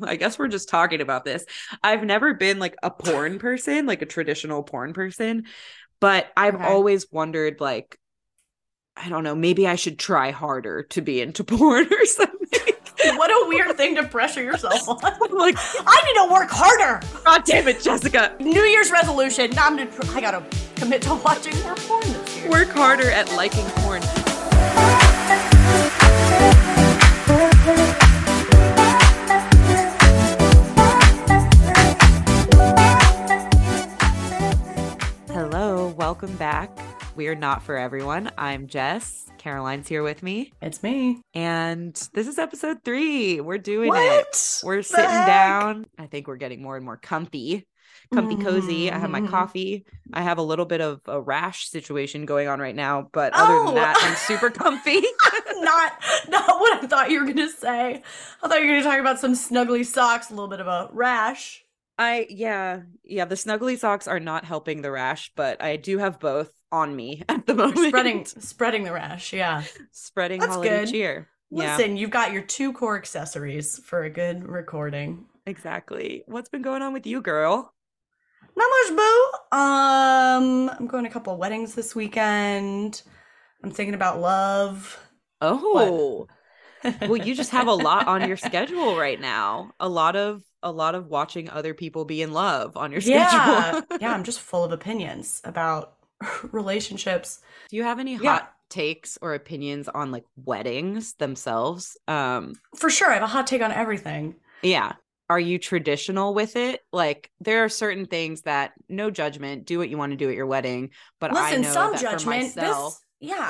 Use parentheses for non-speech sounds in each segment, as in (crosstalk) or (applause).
(laughs) I guess we're just talking about this. I've never been like a porn (laughs) person, like a traditional porn person, but I've Okay. always wondered like I don't know, maybe I should try harder to be into (laughs) porn or something. what a weird thing to pressure yourself on. Like, I need to work harder. God damn it, Jessica. New Year's resolution. I'm gonna, tr- I gotta commit to watching more porn this year. Work harder at liking porn. Welcome back. We are not for everyone. I'm Jess. Caroline's here with me. It's me. And this is episode three. We're doing it. We're sitting down. I think we're getting more and more comfy, comfy, cozy. I have my Mm. coffee. I have a little bit of a rash situation going on right now, but other Oh. than that, I'm super (laughs) comfy. (laughs) not, not what I thought you were gonna say. I thought you were gonna talk about some snuggly socks, a little bit of a rash. I, yeah, yeah, the snuggly socks are not helping the rash, but I do have both on me (laughs) at the moment. You're spreading, spreading the rash. Yeah. spreading That's holiday good. cheer. Yeah, Listen, you've got your two core accessories for a good recording. exactly. What's been going on with you, girl? Not much, boo. Um, I'm going to a couple of weddings this weekend. I'm thinking about love. Oh, well, you just have a lot on your schedule right now. A lot of a lot of watching other people be in love on your (laughs) yeah, schedule. yeah. I'm just full of opinions about (laughs) relationships. Do you have any hot Yeah. takes or opinions on like weddings themselves? Um, For sure, I have a hot take on everything. yeah. Are you traditional with it? Like there are certain things that no judgment, do what you want to do at your wedding, but I Listen, know some that for judgment. myself, This, (laughs) yeah,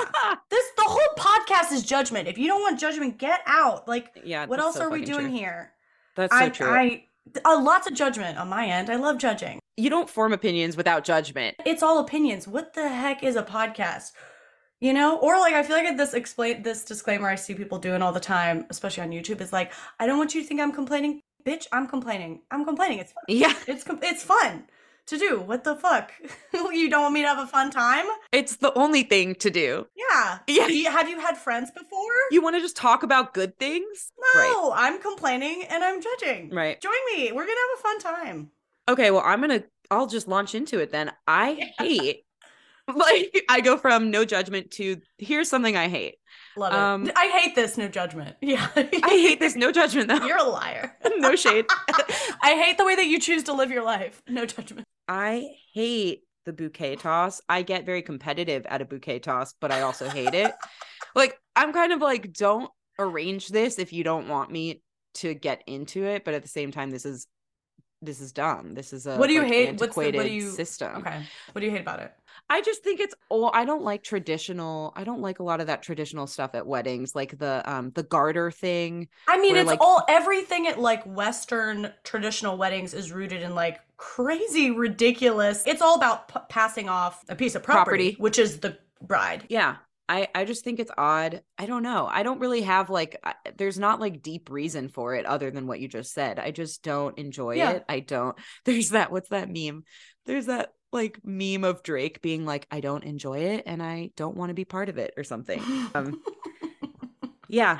this the whole podcast is judgment. If you don't want judgment, get out. Like, yeah. what else so are we doing true. here? That's so I, true. I, uh, lots of judgment on my end. I love judging. you don't form opinions without judgment. it's all opinions. What the heck is a podcast? You know, or like I feel like this explain this disclaimer I see people doing all the time, especially on YouTube, is like, I don't want you to think I'm complaining, bitch. I'm complaining. I'm complaining. It's fun. Yeah, It's it's fun to do. What the fuck? (laughs) you don't want me to have a fun time? it's the only thing to do. Yeah. Yeah. You, have you had friends before? You want to just talk about good things? Right. no, I'm complaining and I'm judging. Right. Join me. We're gonna have a fun time. Okay, well, I'm gonna I'll just launch into it then. I (laughs) hate (laughs) like I go from no judgment to here's something I hate. Love it. Um, I hate this. No judgment. Yeah. (laughs) I hate this no judgment though. You're a liar. (laughs) no shade. I hate the way that you choose to live your life. No judgment. I hate the bouquet toss. I get very competitive at a bouquet toss, but I also hate it. Like I'm kind of like don't arrange this if you don't want me to get into it, but at the same time this is this is dumb. This is a What do you like, hate? What's the- what do you- system. Okay. What do you hate about it? I just think it's oh I don't like traditional I don't like a lot of that traditional stuff at weddings like the um the garter thing I mean, Where, it's like- all everything at like Western traditional weddings is rooted in like crazy ridiculous. It's all about p- passing off a piece of property, Property. which is the bride. yeah I I just think it's odd I don't know I don't really have like I, there's not like deep reason for it other than what you just said I just don't enjoy Yeah. it I don't (laughs) there's that what's that meme there's that like meme of Drake being like I don't enjoy it and I don't want to be part of it or something um (laughs) yeah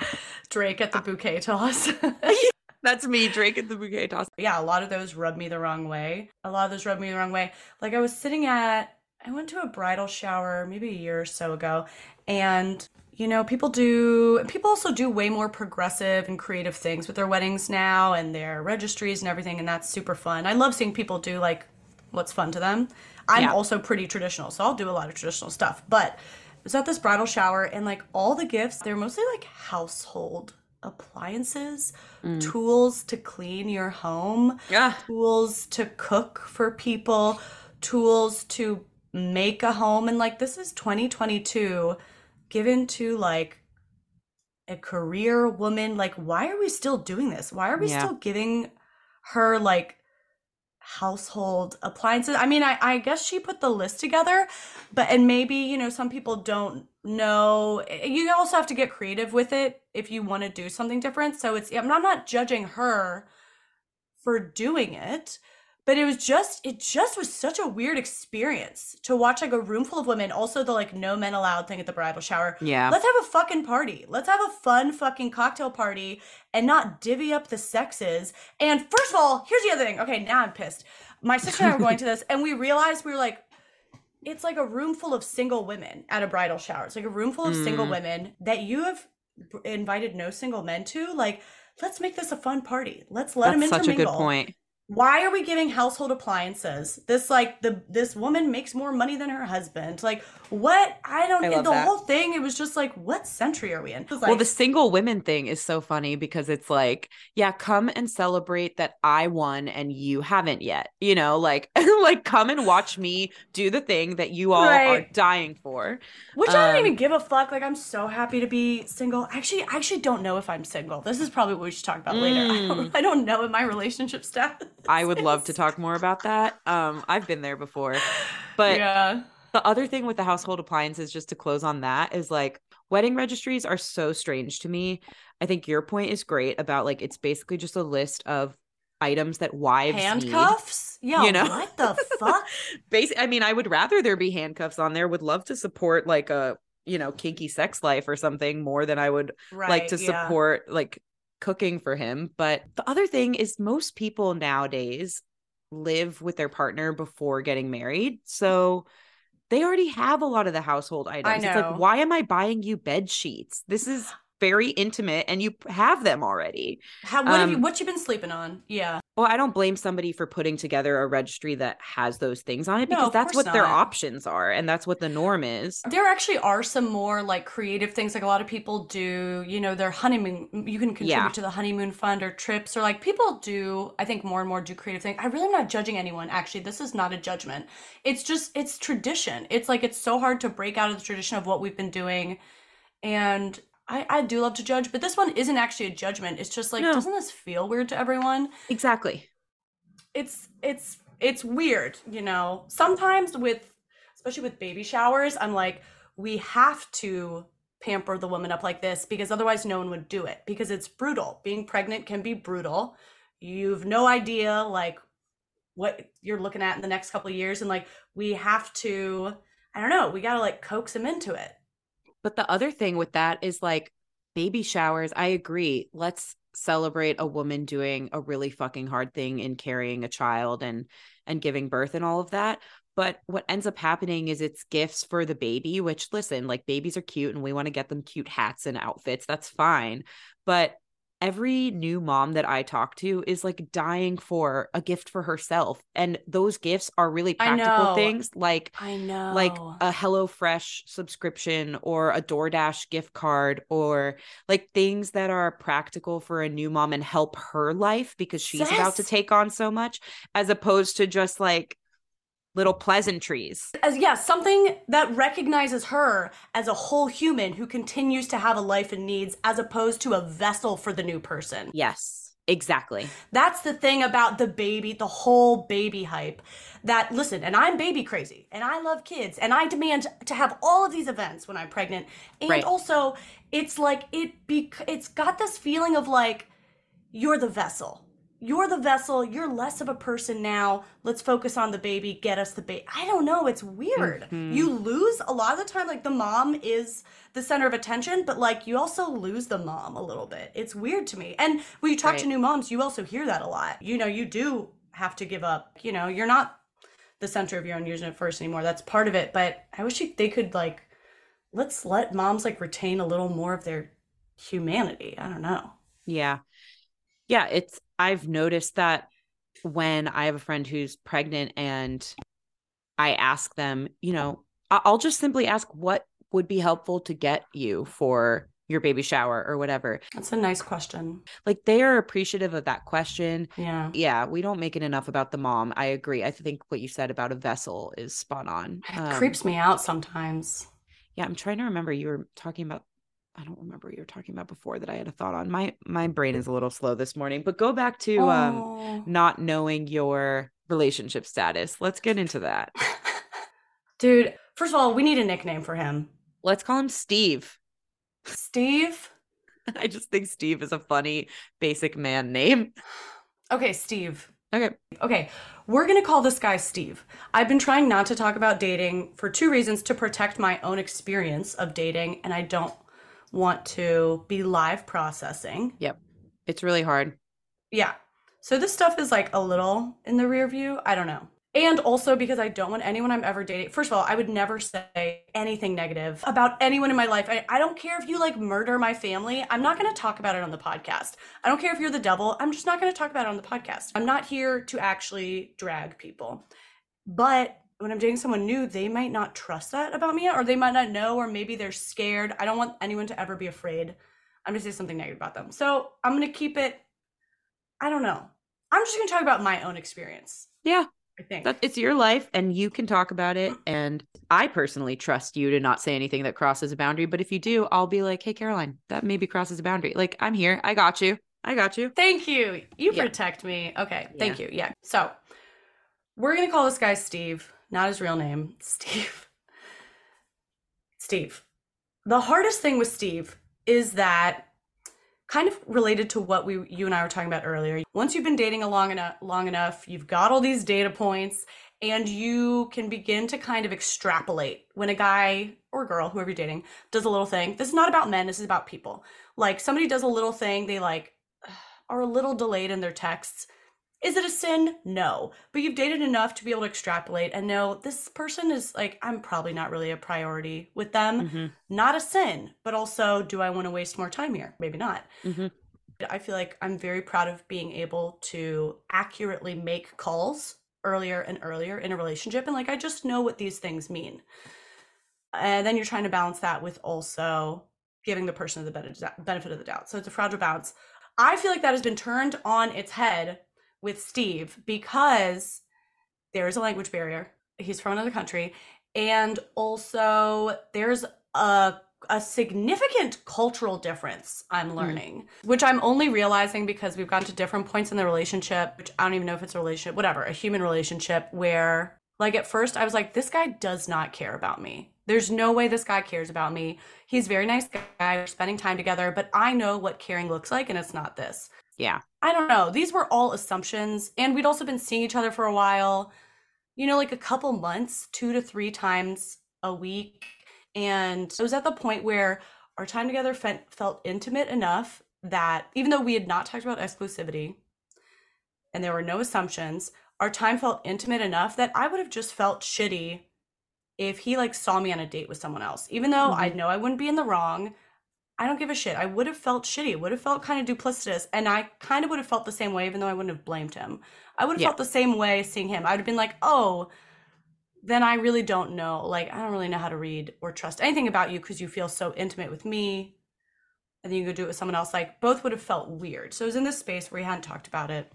Drake at the bouquet toss. (laughs) that's me Drake at the bouquet toss yeah, a lot of those rub me the wrong way. A lot of those rub me the wrong way. Like I was sitting at, I went to a bridal shower maybe a year or so ago, and you know, people do, people also do way more progressive and creative things with their weddings now and their registries and everything, and that's super fun. I love seeing people do like what's fun to them. I'm Yeah. also pretty traditional, so I'll do a lot of traditional stuff, but I was at this bridal shower and like all the gifts, they're mostly like household appliances, mm. tools to clean your home, yeah tools to cook for people, tools to make a home. And like, this is 2022 given to like a career woman. Like, why are we still doing this? Why are we Yeah. still giving her like household appliances? I mean, I, I guess she put the list together, but and maybe, you know, some people don't know. You also have to get creative with it if you want to do something different. So it's, I'm not, I'm not judging her for doing it. But it was just it just was such a weird experience to watch like a room full of women also the like no men allowed thing at the bridal shower. Yeah. let's have a fucking party. Let's have a fun fucking cocktail party and not divvy up the sexes. And first of all here's the other thing. Okay now i'm pissed. My sister and i were going to this and we realized we were like it's like a room full of single women at a bridal shower. It's like a room full of single Mm. women that you have invited no single men to. Like let's make this a fun party. Let's let them That's such a good point. Why are we giving household appliances? This like the this woman makes more money than her husband. Like what? I don't I the that. whole thing. It was just like what century are we in? Was well, the single women thing is so funny because it's like, yeah, come and celebrate that I won and you haven't yet. You know, like (laughs) like come and watch me do the thing that you all are dying for. which i don't um, even give a fuck. Like i'm so happy to be single. Actually i actually don't know if i'm single. This is probably what we should talk about later. I, don't, I don't know in my relationship status Mm. I (laughs) would love to talk more about that. Um, I've been there before. But yeah the other thing with the household appliances, just to close on that, is like wedding registries are so strange to me. I think your point is great about like it's basically just a list of items that wives need. handcuffs yeah you know? what the fuck (laughs) Basi- I mean, I would rather there be handcuffs on there. Would love to support like a you know kinky sex life or something more than I would right like to yeah. support like cooking for him. But the other thing is most people nowadays live with their partner before getting married. So they already have a lot of the household items. It's like, why am I buying you bed sheets? This is very intimate and you have them already. How, what have you um, what you been sleeping on yeah Well, I don't blame somebody for putting together a registry that has those things on it because of that's what their options are and that's what the norm is. There actually are some more like creative things like a lot of people do, you know, their honeymoon you can contribute Yeah. to the honeymoon fund or trips or like people do I think more and more do creative things. I really am not judging anyone actually. This is not a judgment. It's just it's tradition. It's like it's so hard to break out of the tradition of what we've been doing and I, I do love to judge, but this one isn't actually a judgment. It's just like, No. doesn't this feel weird to everyone? Exactly. it's it's it's weird you know sometimes with especially with baby showers i'm like we have to pamper the woman up like this because otherwise no one would do it because it's brutal being pregnant can be brutal you've no idea like what you're looking at in the next couple of years and like we have to i don't know we got to like coax them into it But the other thing with that is like baby showers. I agree. Let's celebrate a woman doing a really fucking hard thing in carrying a child and and giving birth and all of that. But what ends up happening is it's gifts for the baby, which listen, like babies are cute and we want to get them cute hats and outfits. That's fine. But every new mom that I talk to is like dying for a gift for herself. And those gifts are really practical things like i know like a HelloFresh subscription or a DoorDash gift card or like things that are practical for a new mom and help her life because she's about to take on so much as opposed to just like little pleasantries. as yeah something that recognizes her as a whole human who continues to have a life and needs as opposed to a vessel for the new person Yes, exactly. that's the thing about the baby the whole baby hype that listen and i'm baby crazy and i love kids and i demand to have all of these events when i'm pregnant and Right. also it's like it be it's got this feeling of like you're the vessel you're the vessel you're less of a person now. Let's focus on the baby get us the baby i don't know it's weird. Mhm. you lose a lot of the time like the mom is the center of attention but like you also lose the mom a little bit. It's weird to me. And when you talk to new moms you also hear that a lot. You know you do have to give up you know you're not the center of your own unit first anymore. That's part of it but i wish you- they could like let's let moms like retain a little more of their humanity. I don't know. Yeah. Yeah, it's I've noticed that when I have a friend who's pregnant and I ask them, you know, I'll just simply ask what would be helpful to get you for your baby shower or whatever. that's a nice question Like they are appreciative of that question. yeah Yeah, we don't make it enough about the mom. I agree. I think what you said about a vessel is spot on. it Um, creeps me out sometimes Yeah, I'm trying to remember. You were talking about. I don't remember what you were talking about before that I had a thought on. My my brain is a little slow this morning. But go back to um Oh. not knowing your relationship status. Let's get into that. (laughs) Dude, first of all, we need a nickname for him. Let's call him Steve. Steve? (laughs) I just think Steve is a funny basic man name. (sighs) Okay, Steve. Okay. Okay, we're gonna call this guy Steve. I've been trying not to talk about dating for two reasons to protect my own experience of dating, and I don't want to be live processing. Yep. It's really hard. Yeah. So this stuff is like a little in the rear view. I don't know. And also because I don't want anyone I'm ever dating. First of all, I would never say anything negative about anyone in my life. I, I don't care if you like murder my family. I'm not going to talk about it on the podcast. I don't care if you're the devil. I'm just not going to talk about it on the podcast. I'm not here to actually drag people. But when I'm dating someone new, they might not trust that about me or they might not know or maybe they're scared. I don't want anyone to ever be afraid. I'm to say something negative about them. So I'm going to keep it, I don't know. I'm just going to talk about my own experience. Yeah. I think. That it's your life and you can talk about it. Mm. And I personally trust you to not say anything that crosses a boundary. But if you do, I'll be like, hey, Caroline, that maybe crosses a boundary. Like, I'm here. I got you. I got you. Thank you. You Yeah. protect me. Okay. Thank Yeah. you. Yeah. So we're going to call this guy Steve, not his real name. (laughs) Steve. Steve. The hardest thing with Steve is that kind of related to what we you and I were talking about earlier. Once you've been dating a long enough long enough, you've got all these data points and you can begin to kind of extrapolate when a guy or girl, whoever you're dating, does a little thing. This is not about men, this is about people. Like somebody does a little thing, they like (sighs) are a little delayed in their texts. Is it a sin? No. But you've dated enough to be able to extrapolate and know this person is like, I'm probably not really a priority with them. Mhm. Not a sin, but also, do I want to waste more time here? Maybe not. Mhm. I feel like I'm very proud of being able to accurately make calls earlier and earlier in a relationship. And like, I just know what these things mean. And then you're trying to balance that with also giving the person the benefit of the doubt. So it's a fragile balance. I feel like that has been turned on its head with Steve because there is a language barrier. He's from another country. And also there's a a significant cultural difference I'm hmm. learning, which I'm only realizing because we've gotten to different points in the relationship, which I don't even know if it's a relationship, whatever, a human relationship where like at first I was like, this guy does not care about me. There's no way this guy cares about me. He's a very nice guy. We're spending time together, but I know what caring looks like and it's not this. Yeah. I don't know. These were all assumptions. And we'd also been seeing each other for a while, you know, like a couple months, two to three times a week. And it was at the point where our time together fe- felt intimate enough that even though we had not talked about exclusivity and there were no assumptions, our time felt intimate enough that I would have just felt shitty if he like saw me on a date with someone else. Even though I mm-hmm. know I wouldn't be in the wrong, I don't give a shit. I would have felt shitty. Would have felt kind of duplicitous. And I kind of would have felt the same way, even though I wouldn't have blamed him. I would have Yeah. felt the same way seeing him. I would have been like, oh, then I really don't know. Like, I don't really know how to read or trust anything about you because you feel so intimate with me. And then you go do it with someone else. Like, both would have felt weird. So it was in this space where we hadn't talked about it.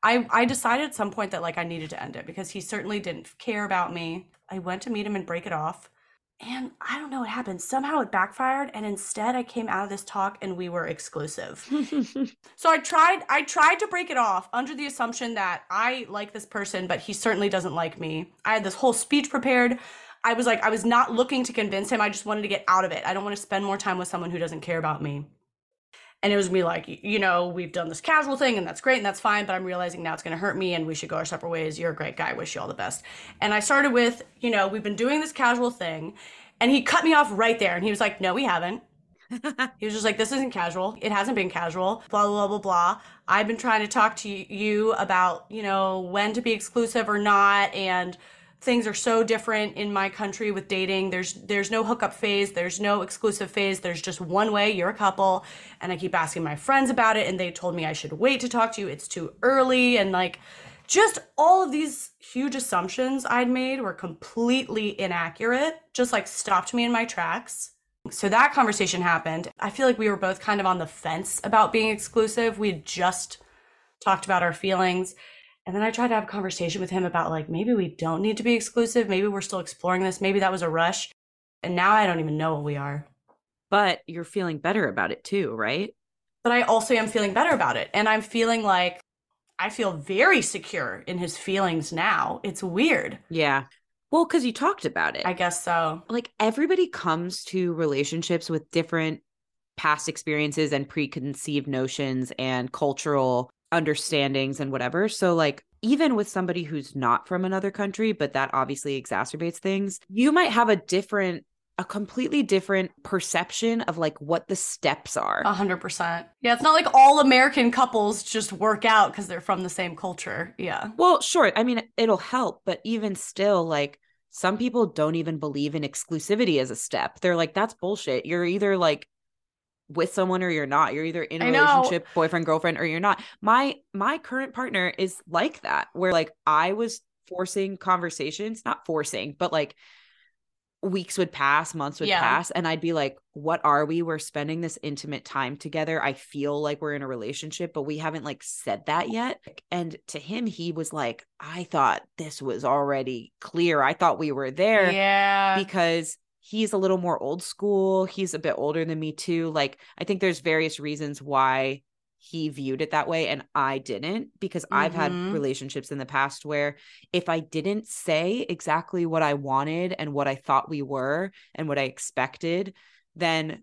I, I decided at some point that like I needed to end it because he certainly didn't care about me. I went to meet him and break it off. And I don't know what happened. Somehow it backfired and instead I came out of this talk and we were exclusive. (laughs) So I tried I tried to break it off under the assumption that I like this person but he certainly doesn't like me. I had this whole speech prepared. I was like I was not looking to convince him. I just wanted to get out of it. I don't want to spend more time with someone who doesn't care about me. And it was me like, you know, we've done this casual thing and that's great and that's fine, but I'm realizing now it's going to hurt me and we should go our separate ways. You're a great guy. Wish you all the best. And I started with, you know, we've been doing this casual thing. And he cut me off right there and he was like, no, we haven't. (laughs) He was just like, this isn't casual. It hasn't been casual. Blah, blah, blah, blah. I've been trying to talk to you about, you know, when to be exclusive or not. And things are so different in my country with dating. There's there's no hookup phase. There's no exclusive phase. There's just one way. You're a couple. And I keep asking my friends about it. And they told me I should wait to talk to you. It's too early. And like, just all of these huge assumptions I'd made were completely inaccurate. Just like stopped me in my tracks. So that conversation happened. I feel like we were both kind of on the fence about being exclusive. We had just talked about our feelings. And then I tried to have a conversation with him about like maybe we don't need to be exclusive. Maybe we're still exploring this. Maybe that was a rush. And now I don't even know what we are. but you're feeling better about it too, right? But I also am feeling better about it. And I'm feeling like I feel very secure in his feelings now. It's weird. Yeah. Well, because you talked about it. I guess so. like everybody comes to relationships with different past experiences and preconceived notions and cultural understandings and whatever. So, like, even with somebody who's not from another country, but that obviously exacerbates things, you might have a different a completely different perception of like what the steps are. A hundred percent. Yeah, it's not like all American couples just work out because they're from the same culture. Yeah. Well, sure. I mean, it'll help, but even still, like some people don't even believe in exclusivity as a step. They're like, that's bullshit. You're either like with someone or you're not. You're either in a relationship, boyfriend, girlfriend, or you're not. My my current partner is like that, where like I was forcing conversations, not forcing, but like weeks would pass, months would yeah. pass, and I'd be like, What are we? We're spending this intimate time together. I feel like we're in a relationship, but we haven't like said that yet. And to him, he was like, I thought this was already clear. I thought we were there. Yeah. Because he's a little more old school. He's a bit older than me, too. Like, I think there's various reasons why he viewed it that way and I didn't because mm-hmm. I've had mm-hmm. relationships in the past where if I didn't say exactly what I wanted and what I thought we were and what I expected, then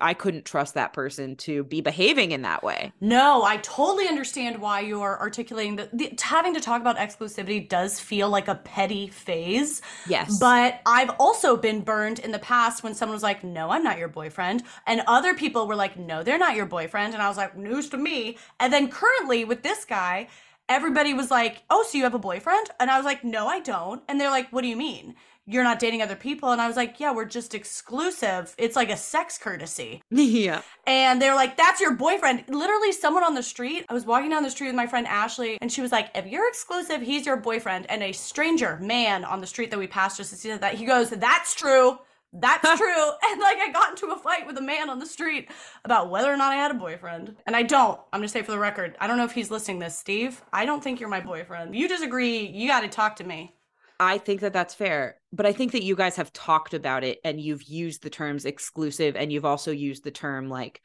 I couldn't trust that person to be behaving in that way. No, I totally understand why you're articulating that having to talk about exclusivity does feel like a petty phase. Yes. But I've also been burned in the past when someone was like, "No, I'm not your boyfriend." And other people were like, "No, they're not your boyfriend." And I was like, "News to me." And then currently with this guy, everybody was like, "Oh, so you have a boyfriend?" And I was like, "No, I don't." And they're like, "What do you mean?" You're not dating other people. And I was like, yeah, we're just exclusive. It's like a sex courtesy. (laughs) Yeah. And they're like, that's your boyfriend. Literally, someone on the street, I was walking down the street with my friend Ashley, and she was like, if you're exclusive, he's your boyfriend. And a stranger man on the street that we passed just to see that, he goes, that's true. That's (laughs) true. And like, I got into a fight with a man on the street about whether or not I had a boyfriend. And I don't. I'm to say for the record, I don't know if he's listening this, Steve. I don't think you're my boyfriend. You disagree. You got to talk to me. I think that that's fair. But I think that you guys have talked about it and you've used the terms exclusive and you've also used the term like,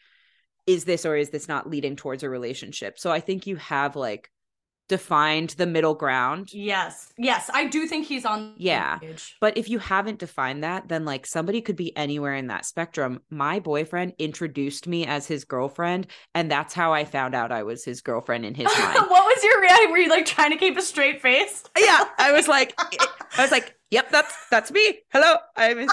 is this or is this not leading towards a relationship? So I think you have like defined the middle ground. Yes. Yes, I do think he's on Yeah. But if you haven't defined that, then like somebody could be anywhere in that spectrum. My boyfriend introduced me as his girlfriend, and that's how I found out I was his girlfriend in his (laughs) mind. what was your reaction? Were you like trying to keep a straight face? yeah. I was (laughs) like I was like, "Yep, that's that's me. Hello. I'm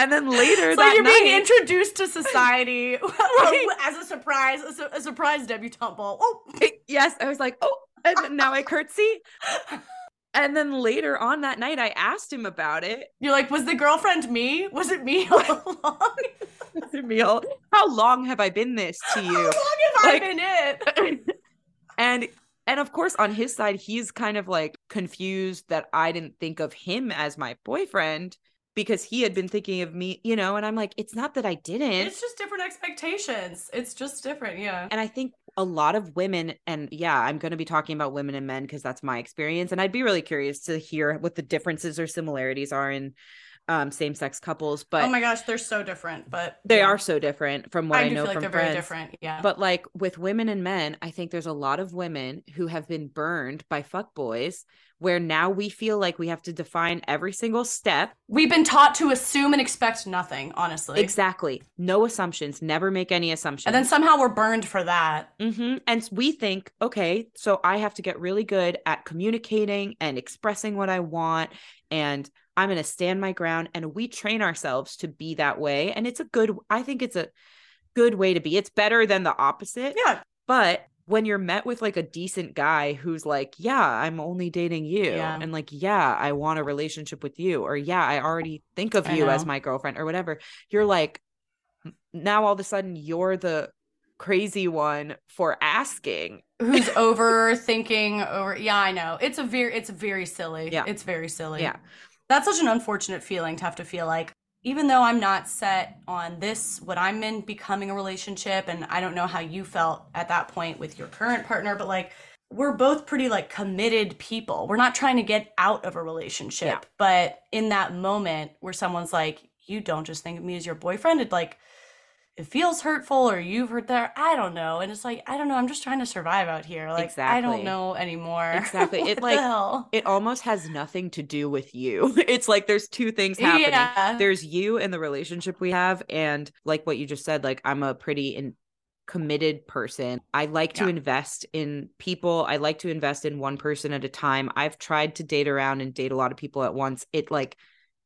and then later so you're night, being introduced to society (laughs) as a surprise, a, su- a surprise debutante ball. Oh, yes, I was like, oh, and now I curtsy. And then later on that night, I asked him about it. You're like, was the girlfriend me? Was it me all (laughs) along? was it me all? How long have I been this to you? How long have like, I been it? (laughs) and and of course, on his side, he's kind of like confused that I didn't think of him as my boyfriend because he had been thinking of me, you know, and I'm like, it's not that I didn't. It's just different expectations. It's just different. Yeah. And I think a lot of women and yeah i'm going to be talking about women and men because that's my experience and i'd be really curious to hear what the differences or similarities are in um, same-sex couples but oh my gosh they're so different but they yeah. are so different from what i, I know from they're friends. very different yeah but like with women and men i think there's a lot of women who have been burned by fuck boys where now we feel like we have to define every single step. We've been taught to assume and expect nothing, honestly. Exactly. No assumptions. Never make any assumptions. And then somehow we're burned for that. Mm-hmm. And we think, okay, so I have to get really good at communicating and expressing what I want. And I'm going to stand my ground. And we train ourselves to be that way. And it's a good, I think it's a good way to be. It's better than the opposite. Yeah. But when you're met with like a decent guy who's like, yeah, I'm only dating you. Yeah. And like, yeah, I want a relationship with you. Or yeah, I already think of you as my girlfriend or whatever. You're like, now all of a sudden you're the crazy one for asking. Who's (laughs) overthinking or yeah, I know. It's a very it's very silly. Yeah. It's very silly. Yeah. That's such an unfortunate feeling to have to feel like even though I'm not set on this, what I'm in becoming a relationship, and I don't know how you felt at that point with your current partner, but like we're both pretty like committed people. We're not trying to get out of a relationship, yeah. but in that moment where someone's like, you don't just think of me as your boyfriend, it like it feels hurtful or you've hurt there. I don't know. And it's like, I don't know. I'm just trying to survive out here. Like, exactly. I don't know anymore. Exactly. (laughs) it like, it almost has nothing to do with you. (laughs) It's like there's two things happening. Yeah. There's you and the relationship we have. And like what you just said, like, I'm a pretty in- committed person. I like to invest in people. I like to invest in one person at a time. I've tried to date around and date a lot of people at once. It like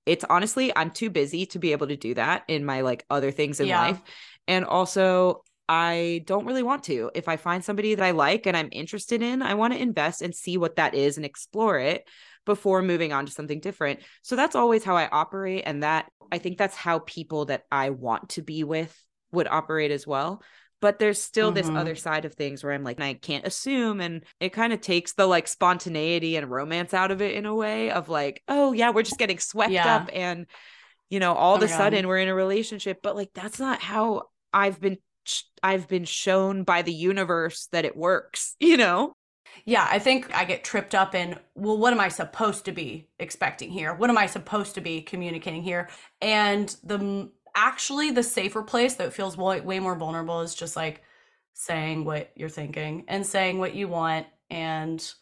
it's honestly I'm too busy to be able to do that in my like other things in Yeah. life. And also I don't really want to. If I find somebody that I like and I'm interested in, I want to invest and see what that is and explore it before moving on to something different. So that's always how I operate and that I think that's how people that I want to be with would operate as well. But there's still this Mhm. other side of things where I'm like, I can't assume. And it kind of takes the like spontaneity and romance out of it in a way of like, oh, yeah, we're just getting swept Yeah. up. And, you know, all Oh of a my God. sudden we're in a relationship. But like, that's not how I've been. I've been shown by the universe that it works, (laughs) you know? Yeah, I think I get tripped up in, well, what am I supposed to be expecting here? What am I supposed to be communicating here? And the actually the safer place that feels way, way more vulnerable is just like saying what you're thinking and saying what you want and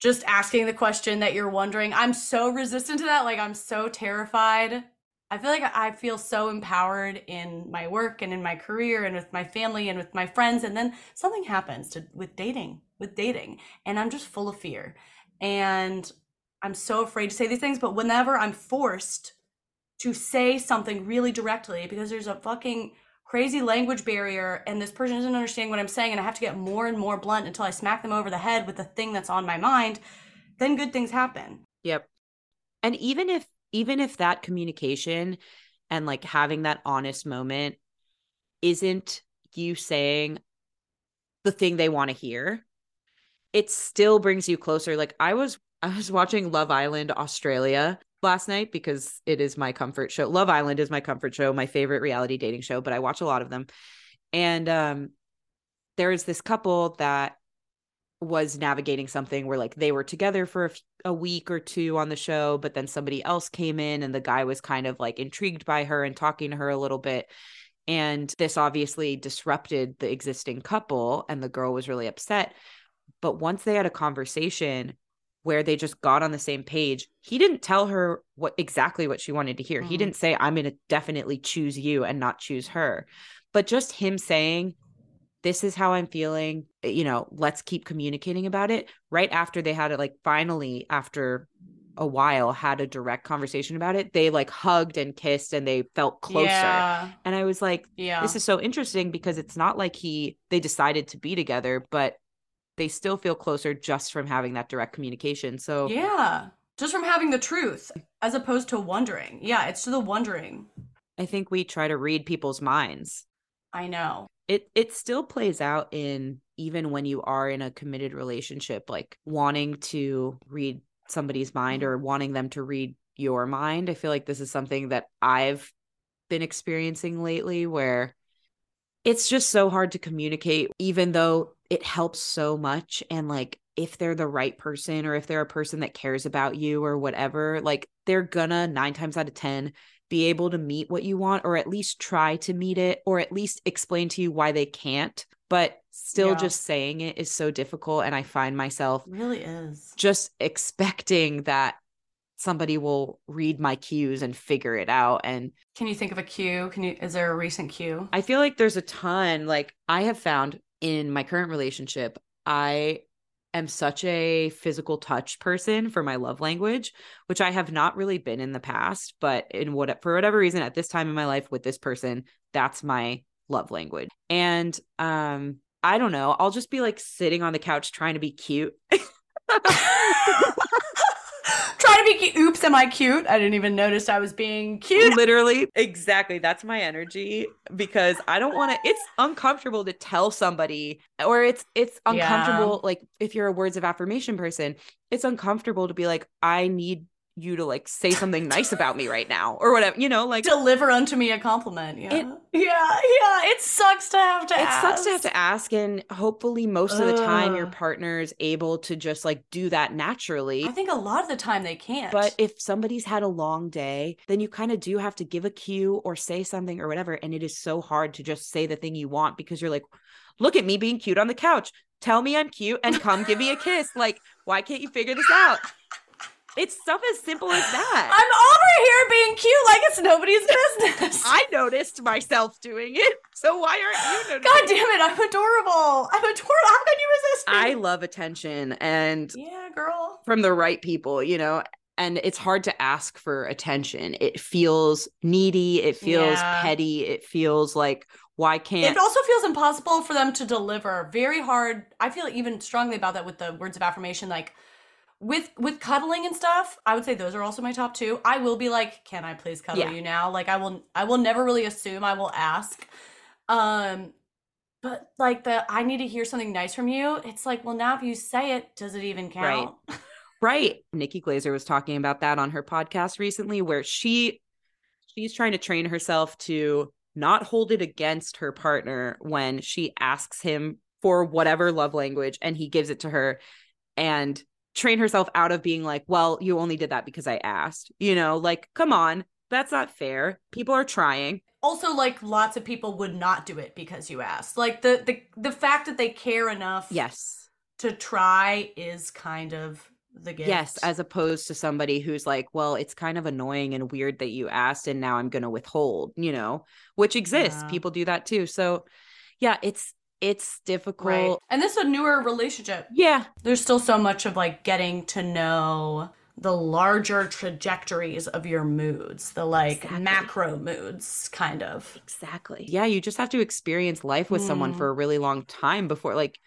just asking the question that you're wondering. I'm so resistant to that. Like I'm so terrified. I feel like I feel so empowered in my work and in my career and with my family and with my friends and then something happens to with dating, with dating and I'm just full of fear. And I'm so afraid to say these things, but whenever I'm forced to say something really directly because there's a fucking crazy language barrier and this person doesn't understand what I'm saying and I have to get more and more blunt until I smack them over the head with the thing that's on my mind, then good things happen. Yep. And even if even if that communication and like having that honest moment isn't you saying the thing they want to hear, it still brings you closer. Like I was I was watching Love Island Australia last night because it is my comfort show. Love Island is my comfort show, my favorite reality dating show, but I watch a lot of them. And um there is this couple that was navigating something where like they were together for a, f- a week or two on the show but then somebody else came in and the guy was kind of like intrigued by her and talking to her a little bit and this obviously disrupted the existing couple and the girl was really upset but once they had a conversation where they just got on the same page he didn't tell her what exactly what she wanted to hear he Mhm. didn't say i'm going to definitely choose you and not choose her but just him saying this is how I'm feeling. You know, let's keep communicating about it. Right after they had it, like finally, after a while, had a direct conversation about it, they like hugged and kissed and they felt closer. Yeah. And I was like, Yeah. this is so interesting because it's not like he, they decided to be together, but they still feel closer just from having that direct communication. So, yeah. Just from having the truth as opposed to wondering. Yeah, it's to the wondering. I think we try to read people's minds. I know. it it still plays out in even when you are in a committed relationship like wanting to read somebody's mind or wanting them to read your mind i feel like this is something that i've been experiencing lately where it's just so hard to communicate even though it helps so much and like if they're the right person or if they're a person that cares about you or whatever like they're gonna 9 times out of 10 be able to meet what you want or at least try to meet it or at least explain to you why they can't but still Yeah. just saying it is so difficult and i find myself It really is. just expecting that somebody will read my cues and figure it out and Can you think of a cue? Can you is there a recent cue? I feel like there's a ton like I have found in my current relationship I am such a physical touch person for my love language which I have not really been in the past but in what for whatever reason at this time in my life with this person that's my love language. And um I don't know I'll just be like sitting on the couch trying to be cute (laughs) (laughs) Try to be cute. Oops, am I cute? I didn't even notice I was being cute. Literally, exactly. That's my energy because I don't want to it's uncomfortable to tell somebody or it's it's Yeah. uncomfortable like if you're a words of affirmation person, it's uncomfortable to be like I need you to like say something nice about me right now or whatever, you know, like Deliver unto me a compliment. Yeah. It- yeah, yeah. It sucks to have to it ask. sucks to have to ask and hopefully most of the time your Ugh. partner is able to just like do that naturally. I think a lot of the time they can't. But if somebody's had a long day, then you kind of do have to give a cue or say something or whatever. And it is so hard to just say the thing you want because you're like, look at me being cute on the couch. Tell me I'm cute and come give me a kiss. Like, why can't you figure this out? It's stuff as simple as that. I'm over here being cute like it's nobody's business. (laughs) I noticed myself doing it. So why aren't you noticing? God damn it, I'm adorable. I'm adorable. How can you resist me? I love attention and yeah, girl. from the right people, you know. And it's hard to ask for attention. It feels needy. It feels Yeah. petty. It feels like why can't It also feels impossible for them to deliver. Very hard. I feel even strongly about that with the words of affirmation. Like with with cuddling and stuff, I would say those are also my top two. I will be like, can I please cuddle Yeah. you now? Like I will I will never really assume I will ask. Um but like the I need to hear something nice from you. It's like, well now if you say it, does it even count? Right. Nikki Glazer was talking about that on her podcast recently where she she's trying to train herself to not hold it against her partner when she asks him for whatever love language and he gives it to her and train herself out of being like, "Well, you only did that because I asked." You know, like, come on. That's not fair. People are trying. Also, like lots of people would not do it because you asked. Like the the the fact that they care enough Yes. to try is kind of the gift. Yes, as opposed to somebody who's like, well, it's kind of annoying and weird that you asked and now I'm going to withhold, you know, which exists. Yeah. People do that too. So, yeah, it's it's difficult. right. And this is a newer relationship. Yeah. There's still so much of like getting to know the larger trajectories of your moods, the like Exactly. macro moods, kind of. Exactly. Yeah, you just have to experience life with someone Mm. for a really long time before like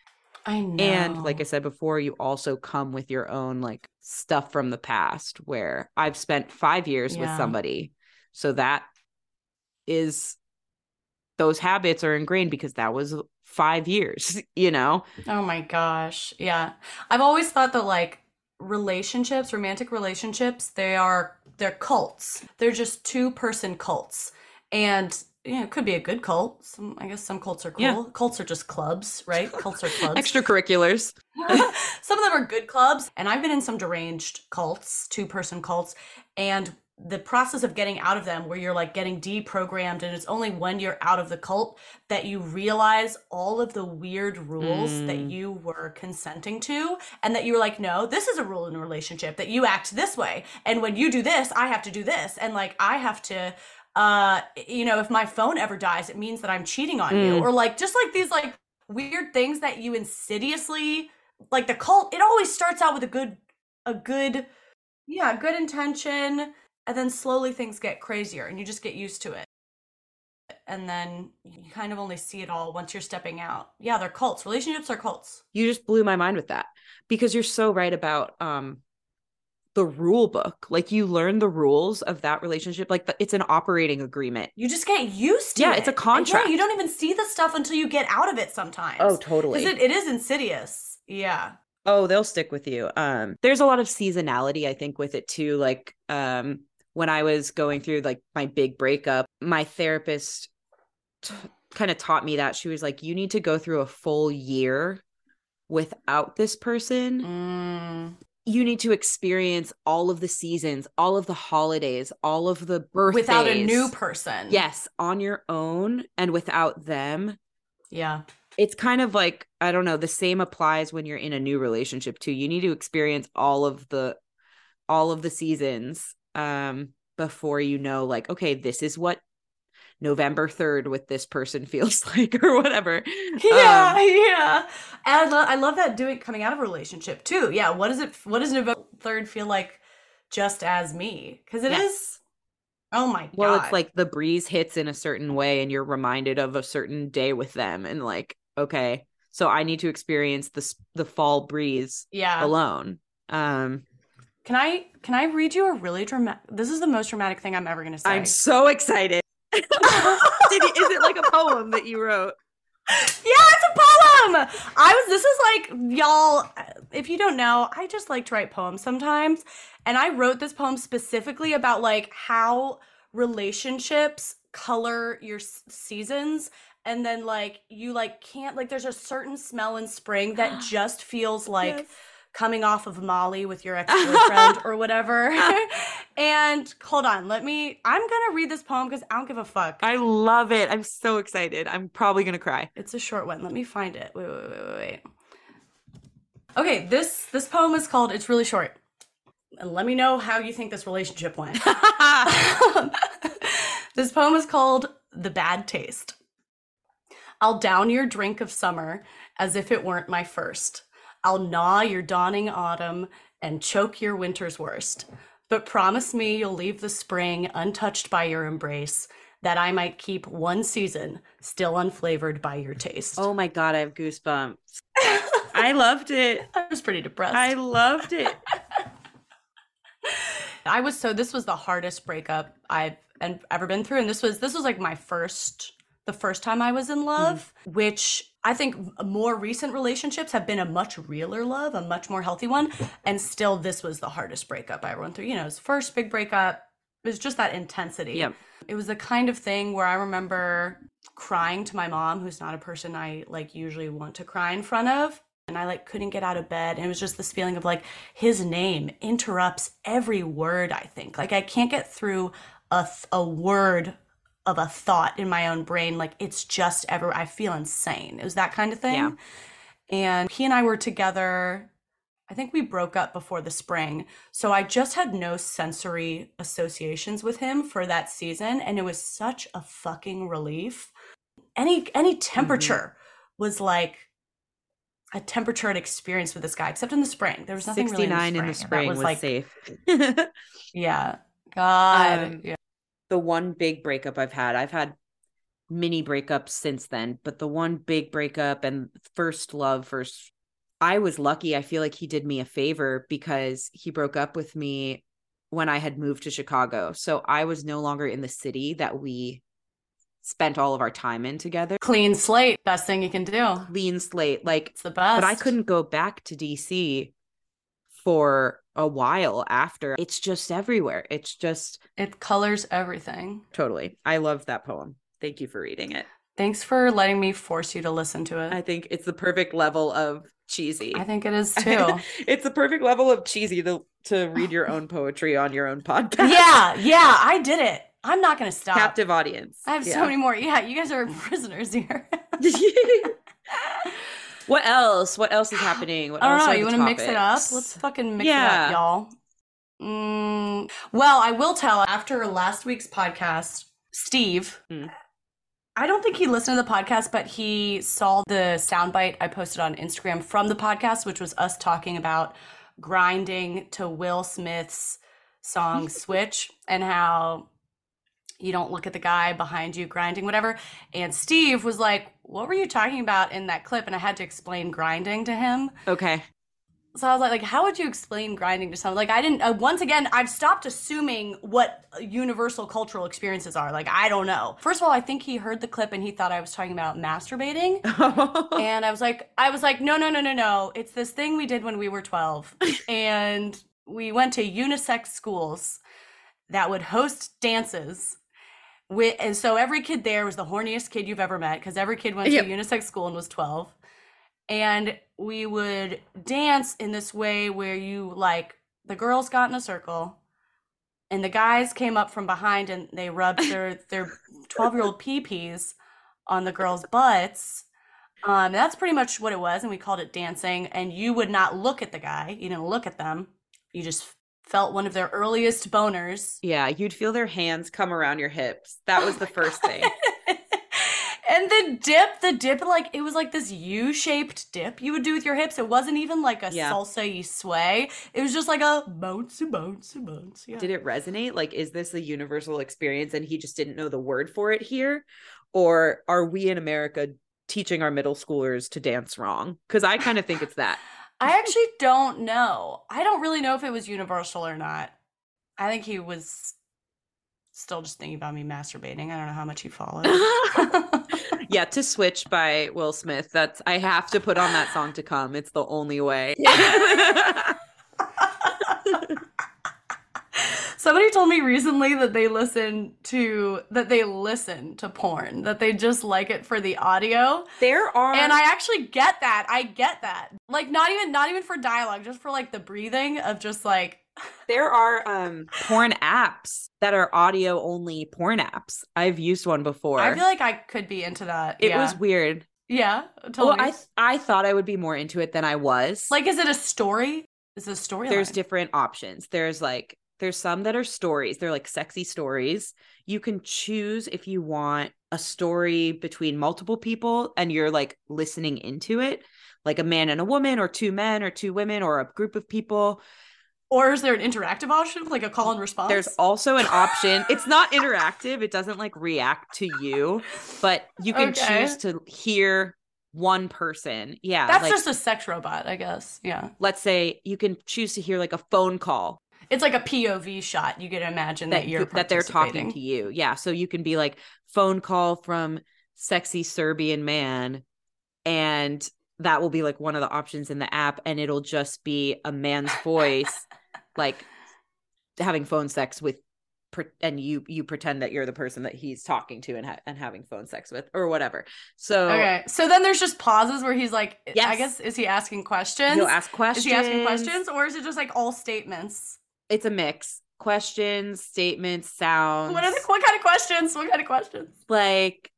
I know. and like I said before, you also come with your own like stuff from the past where I've spent 5 years with somebody. So that is those habits are ingrained because that was 5 years, (laughs) you know. Oh my gosh. Yeah. I've always thought that like relationships, romantic relationships, they are they're cults. They're just two person cults. And you know, it could be a good cult. Some I guess some cults are cool. Yeah. Cults are just clubs, right? Cults are (laughs) clubs. Extracurriculars. (laughs) some of them are good clubs. And I've been in some deranged cults, two person cults, and the process of getting out of them where you're like getting deprogrammed and it's only when you're out of the cult that you realize all of the weird rules that Mm. you were consenting to and that you were like no this is a rule in a relationship that you act this way and when you do this i have to do this and like i have to uh you know if my phone ever dies it means that i'm cheating on you Mm. or like just like these like weird things that you insidiously like the cult it always starts out with a good a good yeah good intention and then slowly things get crazier and you just get used to it and then you kind of only see it all once you're stepping out yeah they're cults relationships are cults You just blew my mind with that because you're so right about um the rule book. Like you learn the rules of that relationship like the, it's an operating agreement. you just get used to Yeah, it Yeah, it's a And contract. yeah, you don't even see the stuff until you get out of it sometimes Oh, totally. it, it is insidious yeah Oh, they'll stick with you. Um, there's a lot of seasonality, I think, with it too. Like, um, when I was going through like my big breakup, my therapist t- kind of taught me that. She was like, you need to go through a full year without this person. mm. You need to experience all of the seasons, all of the holidays, all of the birthdays without a new person. Yes, on your own and without them. Yeah. It's kind of like i don't know the same applies when you're in a new relationship too. You need to experience all of the all of the seasons um before you know like okay this is what november 3rd with this person (laughs) feels like or whatever. (laughs) Yeah Um, yeah. And I, lo- I love that doing coming out of a relationship too. Yeah what does it what does november 3rd feel like just as me? Because it is. Yes. oh my well god. Well, it's like the breeze hits in a certain way and you're reminded of a certain day with them and like okay so i need to experience the the fall breeze yeah. alone. Um can i can i read you a really dramatic this is the most dramatic thing i'm ever gonna say i'm so excited (laughs) Did you, is it like a poem that you wrote Yeah, it's a poem. I was this is like y'all if you don't know, I just like to write poems sometimes. And I wrote this poem specifically about like how relationships color your s- seasons and then like you like can't like there's a certain smell in spring that (gasps) just feels like Yes. Coming off of Molly with your (laughs) ex-boyfriend or whatever. (laughs) and hold on, let me I'm going to read this poem cuz I don't give a fuck. I love it. I'm so excited. I'm probably gonna cry. It's a short one. Let me find it. Wait, wait, wait, wait, wait. Okay, this this poem is called It's Really Short. and let me know how you think this relationship went. (laughs) this poem is called The Bad Taste. I'll down your drink of summer as if it weren't my first. I'll gnaw your dawning autumn and choke your winter's worst. But promise me you'll leave the spring untouched by your embrace, that I might keep one season still unflavored by your taste. oh my god, I have goosebumps. (laughs) I loved it. I was pretty depressed. I loved it. (laughs) I was so this was the hardest breakup I've and ever been through and this was this was like my first the first time I was in mm. love, which I think more recent relationships have been a much realer love, a much more healthy one, and still this was the hardest breakup I ever went through. You know, his first big breakup. It was just that intensity. Yep. It was the kind of thing where I remember crying to my mom, who's not a person I like usually want to cry in front of. And I like couldn't get out of bed. And it was just this feeling of like his name interrupts every word I think. Like I can't get through a, th- a word of a thought in my own brain. Like it's just ever, I feel insane. It was that kind of thing. Yeah. And he and I were together. I think we broke up before the spring. So I just had no sensory associations with him for that season. And it was such a fucking relief. Any any temperature was like a temperature and experience with this guy, except in the spring. There was nothing 69 in in the the spring. spring and that was, safe. (laughs) Yeah. God. Um, yeah. The one big breakup I've had, I've had mini breakups since then, but the one big breakup and first love, first, I was lucky. I feel like he did me a favor because he broke up with me when I had moved to Chicago. So I was no longer in the city that we spent all of our time in together. Clean slate. Best thing you can do. Clean slate. Like, It's the best. but I couldn't go back to DC for a while after. It's just everywhere. It's just It colors everything. totally. I love that poem. Thank you for reading it. Thanks for letting me force you to listen to it. I think it's the perfect level of cheesy. I think it is (laughs) too. it's the perfect level of cheesy to to read your own poetry on your own podcast. yeah, yeah, (laughs) I did it. I'm not gonna stop. Captive audience. I have so many more. Yeah, you guys are (laughs) prisoners here. What else? What else is (gasps) happening? What I don't else know. You want to mix it up? Let's fucking mix it up, y'all. Mm, well, I will tell after last week's podcast, Steve. Mm. I don't think he listened to the podcast, but he saw the soundbite I posted on Instagram from the podcast, which was us talking about grinding to Will Smith's song (laughs) Switch and how you don't look at the guy behind you grinding, whatever. And Steve was like, What were you talking about in that clip? And I had to explain grinding to him. Okay. So I was like, like, how would you explain grinding to someone? Like, I didn't. Uh, once again, I've stopped assuming what universal cultural experiences are. Like, I don't know. First of all, I think he heard the clip and he thought I was talking about masturbating, (laughs) and I was like, I was like, no, no, no, no, no. It's this thing we did when we were twelve, (laughs) and we went to unisex schools that would host dances. With, and so every kid there was the horniest kid you've ever met because every kid went Yep. to a unisex school and was 12 and we would dance in this way where you like the girls got in a circle and the guys came up from behind and they rubbed (laughs) their their 12 year old pee-pees on the girls butts. Um that's pretty much what it was and we called it dancing. And you would not look at the guy. You didn't look at them. You just felt one of their earliest boners yeah, you'd feel their hands come around your hips. That was oh the first thing. (laughs) and the dip, the dip, like it was like this U-shaped dip you would do with your hips. It wasn't even like a Yeah. salsa sway. It was just like a bounce, bounce, bounce. Yeah. Did it resonate? Like, is this a universal experience and he just didn't know the word for it here? Or are we in America teaching our middle schoolers to dance wrong? Because I kind of think it's that. (laughs) I actually don't know. I don't really know if it was universal or not. I think he was still just thinking about me masturbating. I don't know how much he followed. (laughs) (laughs) yeah, to switch by Will Smith. That's I have to put on that song to come. It's the only way. (laughs) Somebody told me recently that they listen to that they listen to porn, that they just like it for the audio. there are And I actually get that. I get that. Like not even not even for dialogue, just for like the breathing of just like (laughs) there are um porn apps that are audio only porn apps. I've used one before. I feel like I could be into that. it yeah. was weird. Yeah. Tell Well, me. I th- I thought I would be more into it than I was. like is it a story? is it a story. there's different options. There's like there's some that are stories. They're like sexy stories. You can choose if you want a story between multiple people and you're like listening into it, like a man and a woman or two men or two women or a group of people. Or is there an interactive option, like a call and response? There's also an option. it's not (laughs) interactive. It doesn't like react to you, but you can Okay. choose to hear one person. Yeah. That's like, just a sex robot, I guess. Yeah. let's say you can choose to hear like a phone call It's like a POV shot. You can imagine that, that you're that they're talking to you. Yeah, so you can be like phone call from sexy Serbian man and that will be like one of the options in the app and it'll just be a man's voice (laughs) like having phone sex with and you you pretend that you're the person that he's talking to and ha- and having phone sex with or whatever. So Okay. So then there's just pauses where he's like, I guess, is he asking questions? he'll ask questions. Is he asking questions or is it just like all statements? It's a mix. Questions, statements, sounds. What are the, what kind of questions? What kind of questions? like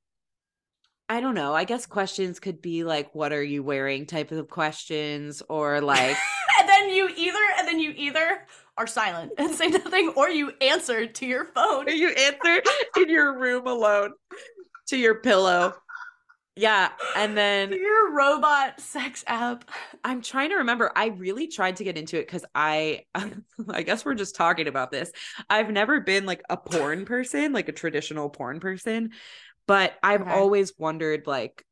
I don't know. I guess questions could be like what are you wearing type of questions or like (laughs) and then you either and then you either are silent and say nothing or you answer to your phone. Or you answer in your room alone to your pillow. Yeah, and then (laughs) Your robot sex app. I'm trying to remember. I really tried to get into it cuz I (laughs) I guess we're just talking about this. I've never been like a porn person, like a traditional porn person, but I've Okay. always wondered like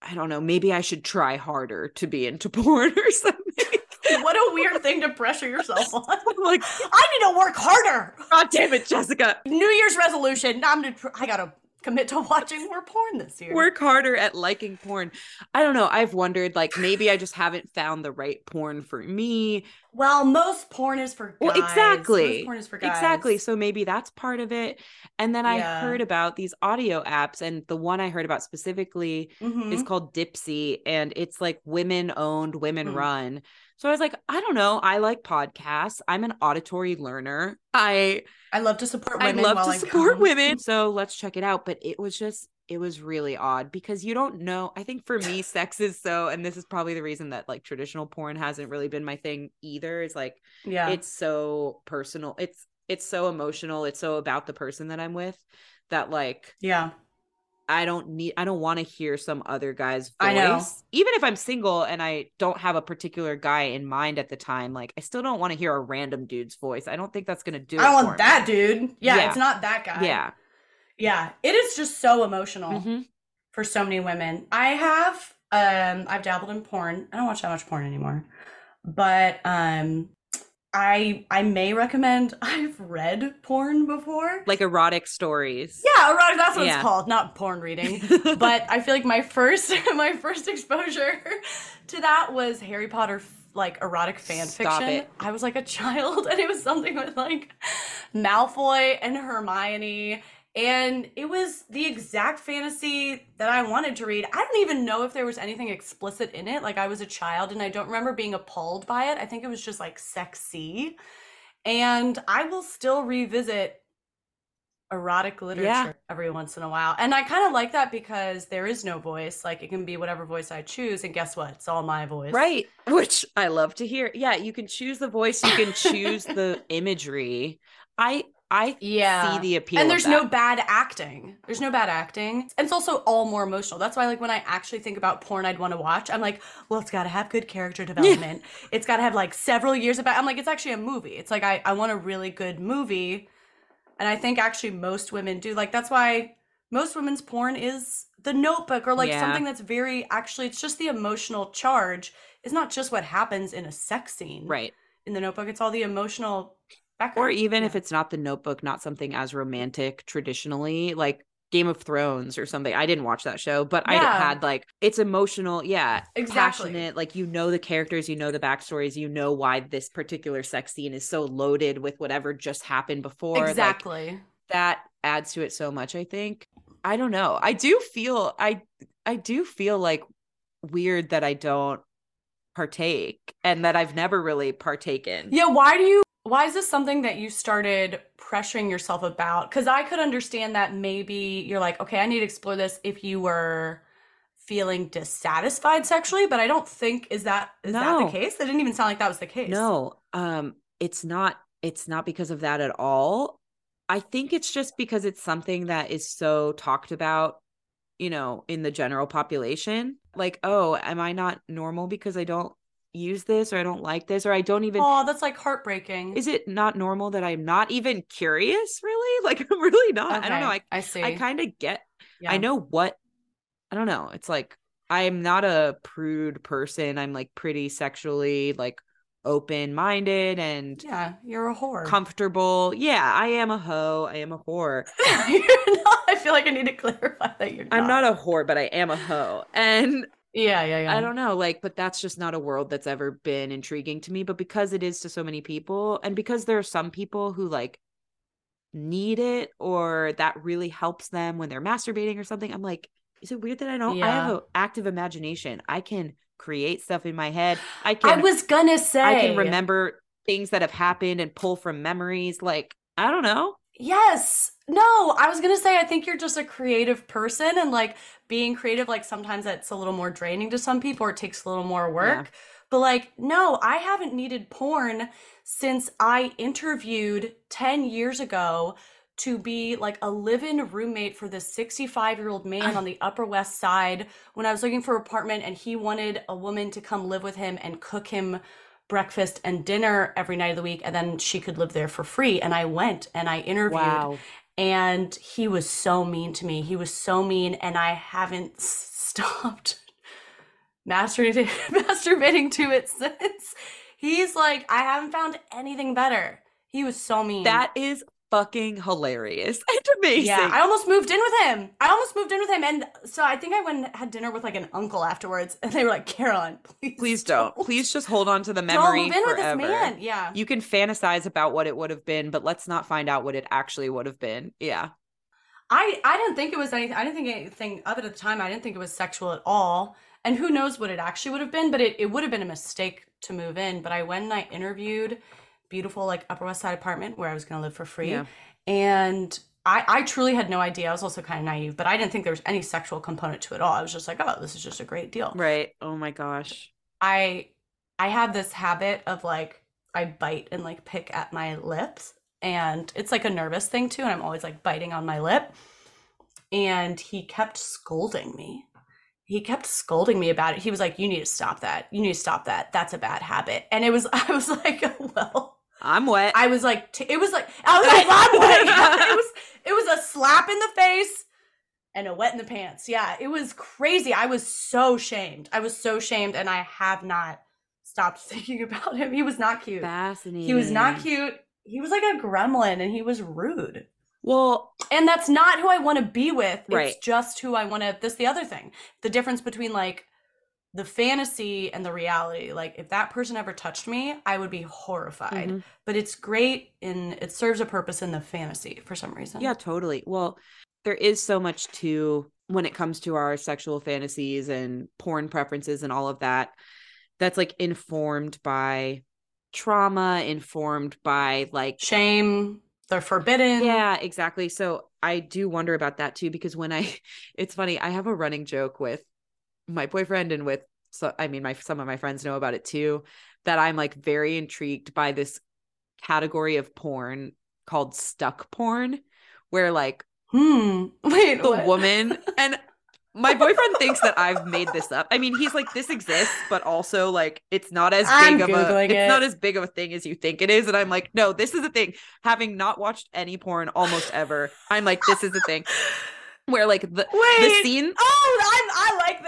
I don't know, maybe I should try harder to be into (laughs) porn or something. What a weird thing to pressure yourself on. like, I need to work harder. God damn it, Jessica. New Year's resolution. I'm I gotta commit to watching more porn this year. Work harder at liking porn. I don't know. I've wondered, like, maybe I just haven't found the right porn for me. well, most porn is for guys. Well, exactly. Most porn is for guys. Exactly. So maybe that's part of it. And then I Yeah. heard about these audio apps, and the one I heard about specifically Mhm. is called Dipsea, and it's like women owned, women Hmm. run. So I was like, I don't know. I like podcasts. I'm an auditory learner. I I love to support women. I love to I support come. women. (laughs) So let's check it out. But it was just, it was really odd because you don't know. I think for me, sex is so, and this is probably the reason that like traditional porn hasn't really been my thing either. Is like Yeah. it's so personal. It's it's so emotional. It's so about the person that I'm with that like yeah. I don't need I don't want to hear some other guy's voice. I know. Even if I'm single and I don't have a particular guy in mind at the time, like I still don't want to hear a random dude's voice. I don't think that's gonna do it. I want me. that dude. Yeah, Yeah. it's not that guy. Yeah. Yeah. It is just so emotional Mhm. for so many women. I have um I've dabbled in porn. I don't watch that much porn anymore. But um I I may recommend (laughs) I've read porn before. Like erotic stories. yeah, erotic, that's what Yeah. it's called, not porn reading. (laughs) but I feel like my first (laughs) my first exposure to that was Harry Potter like erotic fan Stop fiction. it. I was like a child and it was something with like Malfoy and Hermione and it was the exact fantasy that I wanted to read. I don't even know if there was anything explicit in it. Like I was a child and I don't remember being appalled by it. I think it was just like sexy. And I will still revisit erotic literature every once in a while. And I kind of like that because there is no voice. Like it can be whatever voice I choose. And guess what? It's all my voice. Right. (laughs) Which I love to hear. Yeah, you can choose the voice, you can choose the (laughs) imagery. I I Yeah. see the appeal. and there's no bad acting. There's no bad acting. And it's also all more emotional. That's why, like, when I actually think about porn I'd want to watch, I'm like, well, it's got to have good character development. it's got to have, like, several years of about I'm like, it's actually a movie. It's like, I, I want a really good movie. And I think actually most women do. Like, that's why most women's porn is the notebook or, like, Yeah. something that's very actually, it's just the emotional charge. It's not just what happens in a sex scene. right. In the notebook, it's all the emotional background. Or even if it's not the notebook, not something as romantic traditionally, like Game of Thrones or something. I didn't watch that show, but I had like it's emotional, yeah, Exactly. passionate. Like you know the characters, you know the backstories, you know why this particular sex scene is so loaded with whatever just happened before. like, Exactly. that adds to it so much i think i don't know i do feel i i do feel like weird that i don't partake and that i've never really partaken Yeah, why do you why is this something that you started pressuring yourself about? Cuz I could understand that maybe you're like, okay, I need to explore this if you were feeling dissatisfied sexually, but I don't think is that is that the case? That didn't even sound like that was the case. No, um, it's not. It's not because of that at all. I think it's just because it's something that is so talked about, you know, in the general population. Like, oh, am I not normal because I don't use this or I don't like this or I don't even. Oh, that's like heartbreaking. Is it not normal that I'm not even curious? Really? (laughs) Like, I'm really not. I don't know. I I see. I kind of get Yeah. I know what I don't know. It's like I'm not a prude person. I'm like pretty sexually like open-minded and Yeah, you're a whore. comfortable. Yeah, I am a hoe. I am a whore. (laughs) you're not. I feel like I need to clarify that you're not. I'm not a whore, but I am a hoe. And Yeah, yeah, yeah. I don't know, like, but that's just not a world that's ever been intriguing to me. But because it is to so many people, and because there are some people who like need it or that really helps them when they're masturbating or something, I'm like, is it weird that I don't? I have an active imagination. I can create stuff in my head. (gasps) I can I was gonna say. I can remember things that have happened and pull from memories. Like, I don't know. Yes. No, I was gonna say I think you're just a creative person and like being creative, like sometimes that's a little more draining to some people or it takes a little more work. But like, no, I haven't needed porn since I interviewed 10 years ago to be like a live-in roommate for this 65-year-old man on (sighs) the Upper West Side when I was looking for an apartment and he wanted a woman to come live with him and cook him breakfast and dinner every night of the week and then she could live there for free and I went and I interviewed Wow. and he was so mean to me. He was so mean, and I haven't (laughs) stopped masturbating, (laughs) masturbating to it since. He's like, I haven't found anything better. He was so mean. That is fucking hilarious (laughs) and amazing. yeah, I almost moved in with him. I almost moved in with him, and so I think I went and had dinner with like an uncle afterwards, (laughs) and they were like, "Caroline, please, Please don't. Please just hold on to the don't memory move in forever. with this man." Yeah, You can fantasize about what it would have been, but let's not find out what it actually would have been. Yeah. I I didn't think it was anything. I didn't think anything of it at the time. I didn't think it was sexual at all. And who knows what it actually would have been, but it, it would have been a mistake to move in. But I went and I interviewed beautiful like Upper West Side apartment where I was gonna live for free. Yeah. And I, I truly had no idea. I was also kind of naive, but I didn't think there was any sexual component to it at all. I was just like, oh, this is just a great deal. Right. Oh my gosh. I I have this habit of like I bite and like pick at my lips and it's like a nervous thing too and I'm always like biting on my lip and he kept scolding me. He kept scolding me about it. He was like, "You need to stop that. You need to stop that. That's a bad habit." And it was (laughs) I was like, "Well, I'm wet. I was like t- it was like I was like, "I'm wet." it was it was a slap in the face and a wet in the pants. Yeah, it was crazy. I was so shamed. I was so shamed, and I have not stopped (laughs) thinking about him. He was not cute. Fascinating. He was not cute. He was like a gremlin, and he was rude. Well, And that's not who I want to be with. Right. It's just who I want to. This the other thing. The difference between like the fantasy and the reality. Like if that person ever touched me, I would be horrified. mhm. But it's great and it serves a purpose in the fantasy for some reason. yeah, totally. Well, there is so much to when it comes to our sexual fantasies and porn preferences and all of that that's like informed by trauma, informed by like Shame. They're forbidden. Yeah, exactly. So I do wonder about that too because when I (laughs) it's funny, I have a running joke with my boyfriend and with so I mean my some of my friends know about it too that I'm like very intrigued by this category of porn called stuck porn where like Hmm. (laughs) Wait. the what? woman (laughs) and my boyfriend thinks that I've made this up. I mean, he's like, this exists, but also like it's not as I'm big of a Googling it's it. not as big of a thing as you think it is. And I'm like, no, this is a thing. Having not watched any porn almost ever, I'm like, this is a thing. (laughs) Where like the the scene Oh, I'm,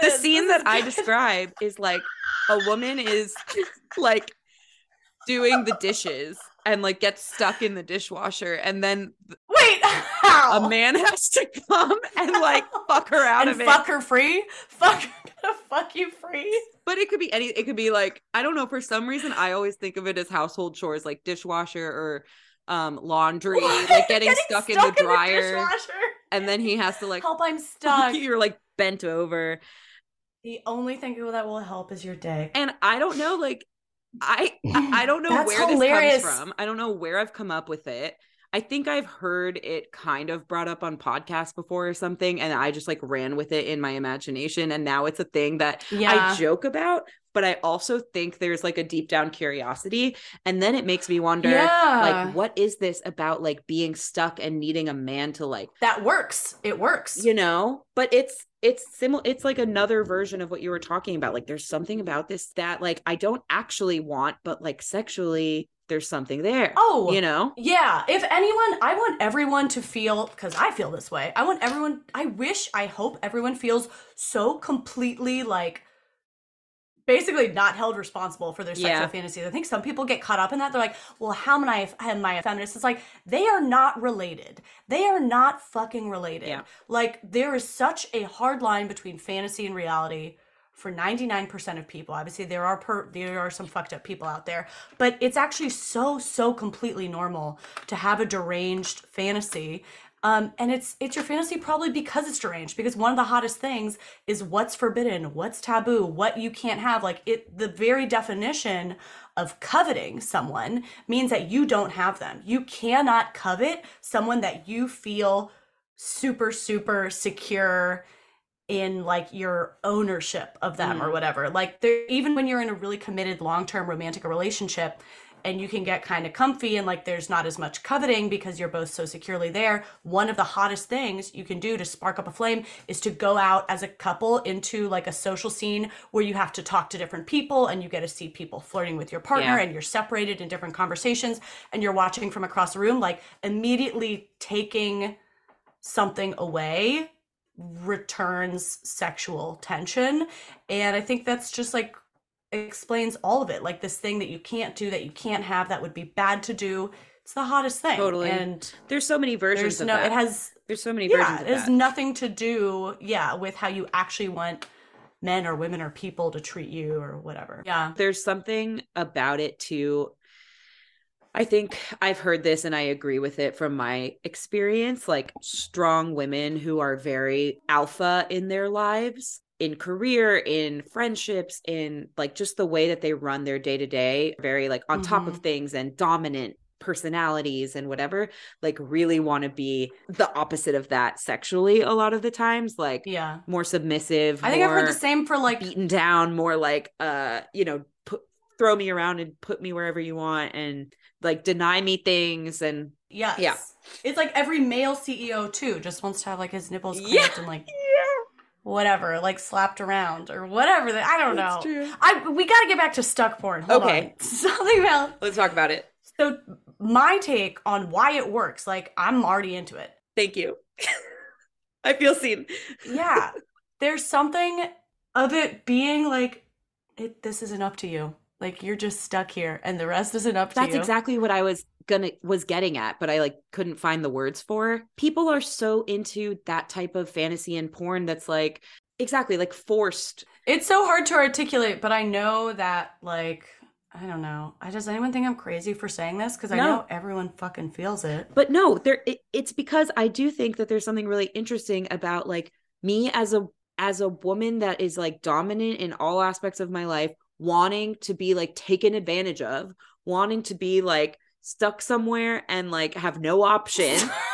the scene that I (laughs) describe is like a woman is like doing the dishes and like gets stuck in the dishwasher and then Wait. How? a man has to come and like fuck her out and of it. fuck her free. Fuck. Fuck you free. But it could be any it could be like I don't know for some reason I always think of it as household chores like dishwasher or um laundry like getting, stuck, in the dryer dishwasher. and then he has to like Help! I'm (laughs) stuck. you're like bent over The only thing that will help is your dick. and I don't know like I I (laughs) I don't know where hilarious. this comes from I don't know where I've come up with it I think I've heard it kind of brought up on podcasts before or something, and I just like ran with it in my imagination. And now it's a thing that Yeah. I joke about, but I also think there's like a deep down curiosity. And then it makes me wonder, Yeah. like, what is this about like being stuck and needing a man to like, That works. It works. you know? But it's, it's similar it's like another version of what you were talking about like there's something about this that like i don't actually want but like sexually there's something there Oh, you know Yeah, if anyone, I want everyone to feel because I feel this way. I want everyone, I wish, I hope everyone feels so completely like basically not held responsible for their sexual Yeah. fantasies. I think some people get caught up in that. They're like, well, how am I, am I a feminist? It's like, they are not related. They are not fucking related. Yeah. Like, there is such a hard line between fantasy and reality for 99% of people. Obviously there are per there are some fucked up people out there, but it's actually so so completely normal to have a deranged fantasy. Um, and it's it's your fantasy probably because it's deranged because one of the hottest things is what's forbidden, what's taboo, what you can't have. Like it the very definition of coveting someone means that you don't have them. You cannot covet someone that you feel super super secure in like your ownership of them or whatever. Like there even when you're in a really committed long-term romantic relationship and you can get kind of comfy and like there's not as much coveting because you're both so securely there, one of the hottest things you can do to spark up a flame is to go out as a couple into like a social scene where you have to talk to different people and you get to see people flirting with your partner Yeah. and you're separated in different conversations and you're watching from across the room like immediately taking something away returns sexual tension and i think that's just like explains all of it. Like this thing that you can't do that you can't have that would be bad to do. It's the hottest thing. Totally. and there's so many versions no that. it has there's so many yeah versions it has that. nothing to do yeah with how you actually want men or women or people to treat you or whatever. Yeah. There's something about it too. I think I've heard this and I agree with it from my experience. Like strong women who are very alpha in their lives, in career, in friendships, in like just the way that they run their day to day, very like on top of things and dominant personalities and whatever, like really want to be the opposite of that sexually a lot of the times, like yeah more submissive. i think i've heard the same for like beaten down more like uh you know put throw me around and put me wherever you want and like deny me things and yes Yeah. it's like every male ceo too just wants to have like his nipples Yeah. clamped and like (laughs) whatever, like slapped around or whatever. That I don't know. That's true. I we got to get back to stuck porn. Hold Okay. on. (laughs) Something else. let's talk about it So my take on why it works, like I'm already into it. thank you (laughs) i feel seen Yeah, (laughs) there's something of it being like, it. This isn't up to you. Like you're just stuck here, and the rest isn't up to that's exactly what i was gonna was getting at but i like couldn't find the words for people are so into that type of fantasy and porn that's like exactly like forced It's so hard to articulate, but I know that like. I don't know. I does anyone think I'm crazy for saying this? Because I No. know everyone fucking feels it. but no there it, it's because i do think that there's something really interesting about like me as a as a woman that is like dominant in all aspects of my life wanting to be like taken advantage of wanting to be like stuck somewhere and like have no option (laughs)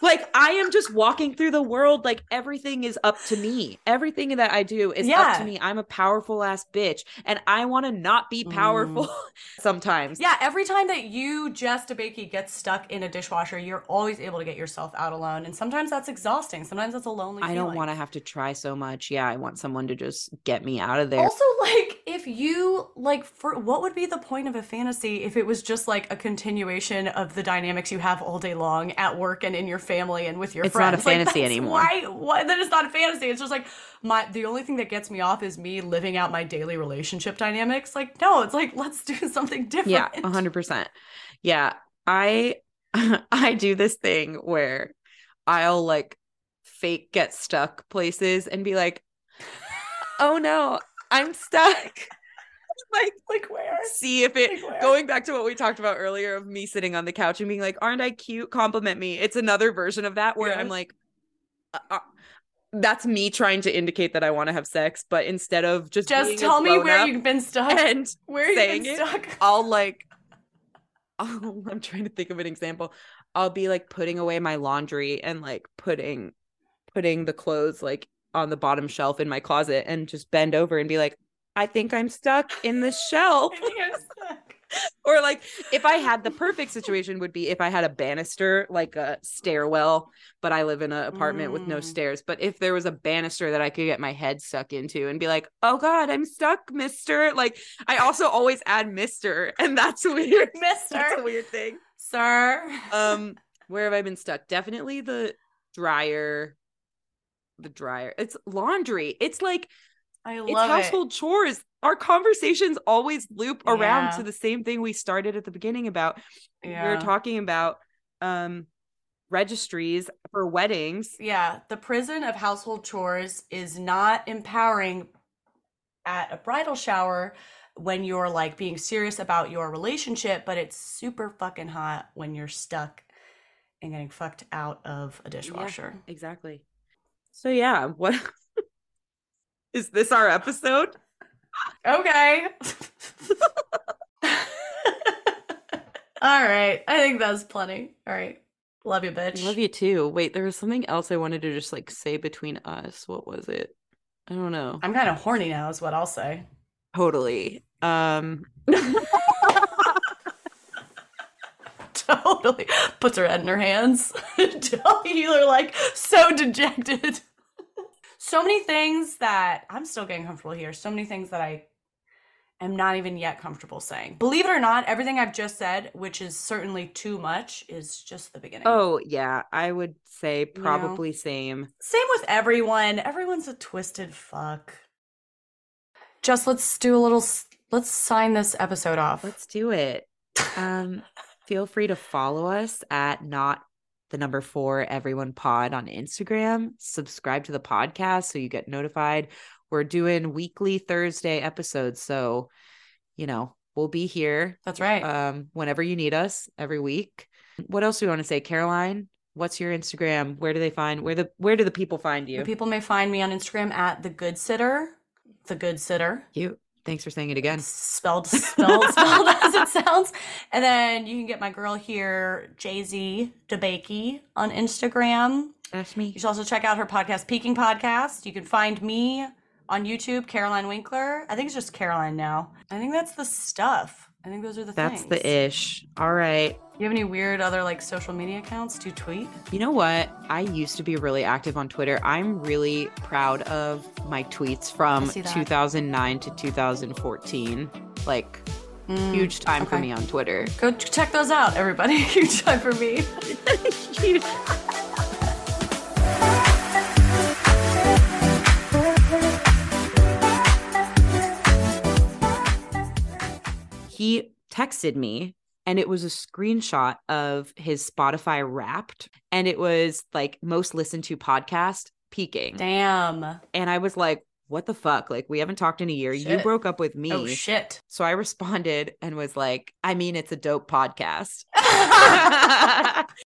like i am just walking through the world like everything is up to me everything that i do is up to me i'm a powerful ass bitch and i want to not be mm. powerful (laughs) sometimes Yeah, every time that you, Jess DeBakey, gets stuck in a dishwasher, you're always able to get yourself out alone. And sometimes that's exhausting. Sometimes that's a lonely I don't want to have to try so much. Yeah, I want someone to just get me out of there. Also, like, if you, like, for what would be the point of a fantasy if it was just like a continuation of the dynamics you have all day long at work and in your family and with your friends. It's not a friends? Like, fantasy anymore. Why, why? Then it's not a fantasy. It's just like, my, the only thing that gets me off is me living out my daily relationship dynamics. Like, no, it's like, let's do (laughs) something different. yeah, hundred percent. Yeah, I (laughs) I do this thing where I'll like fake get stuck places and be like, oh no, I'm stuck. (laughs) like Like, where? see if it Like going back to what we talked about earlier of me sitting on the couch and being like aren't i cute compliment me it's another version of that where i'm like uh, uh, that's me trying to indicate that i want to have sex but instead of just Just tell me where you've been stuck. and Where you've been it, stuck? i'll like (laughs) oh, i'm trying to think of an example I'll be like putting away my laundry and like putting putting the clothes like on the bottom shelf in my closet and just bend over and be like, I think I'm stuck in the shelf. (laughs) I think I'm stuck. (laughs) or like if I had the perfect situation would be if I had a banister, like a stairwell, but I live in an apartment with no Mm. stairs. But if there was a banister that I could get my head stuck into and be like, oh God, I'm stuck, mister. Like I also always add mister, and that's (laughs) weird. Mister. That's a weird thing. sir. Um, where have I been stuck? Definitely the dryer. The dryer. It's laundry. It's like I it's love it. household chores. Our conversations always loop around Yeah. to the same thing we started at the beginning about. We Yeah. were talking about um registries for weddings. Yeah, the prison of household chores is not empowering at a bridal shower when you're like being serious about your relationship, but it's super fucking hot when you're stuck and getting fucked out of a dishwasher. Exactly. So yeah, (laughs) what is this our episode? Okay. All right. I think that's plenty. All right. Love you, bitch. Love you too. Wait, there was something else I wanted to just like say between us. What was it? I don't know. I'm kind of horny now, is what I'll say. totally. Um (laughs) Totally. Puts her head in her hands. (laughs) You're like so dejected. So many things that I'm still getting comfortable here. So many things that I am not even yet comfortable saying. Believe it or not, everything I've just said, which is certainly too much, is just the beginning. oh yeah, I would say know? probably same. Same with everyone. Everyone's a twisted fuck. Just let's do a little. Let's sign this episode off. Let's do it. Um, feel free to follow us at not the number four everyone pod on Instagram. Subscribe to the podcast so you get notified. We're doing weekly Thursday episodes, so you know we'll be here That's right. um whenever you need us every week. What else do we want to say, Caroline? What's your Instagram? Where do they find where the where do the people find you? The people may find me on Instagram at the good sitter. The good sitter. you. Thanks for saying it again. Spelled spelled spelled (laughs) as it sounds. And then you can get my girl here, Jay Z DeBakey, on Instagram. That's me. You should also check out her podcast, Peaking Podcast. You can find me on YouTube, Caroline Winkler. I think it's just Caroline now. I think that's the stuff. I think those are the That's things. the ish. All right. You have any weird other like social media accounts? Do you tweet? You know what? I used to be really active on Twitter. I'm really proud of my tweets from I see that. 2009 to 2014. Like, Mm, huge time for me on Twitter. Go check those out, everybody. (laughs) Huge time for me. (laughs) Huge. (laughs) he texted me and it was a screenshot of his Spotify wrapped and it was like most listened to podcast peaking. Damn. And I was like, what the fuck? Like, we haven't talked in a year. You broke up with me. Oh shit. so I responded and was like, I mean, it's a dope podcast. (laughs) (laughs)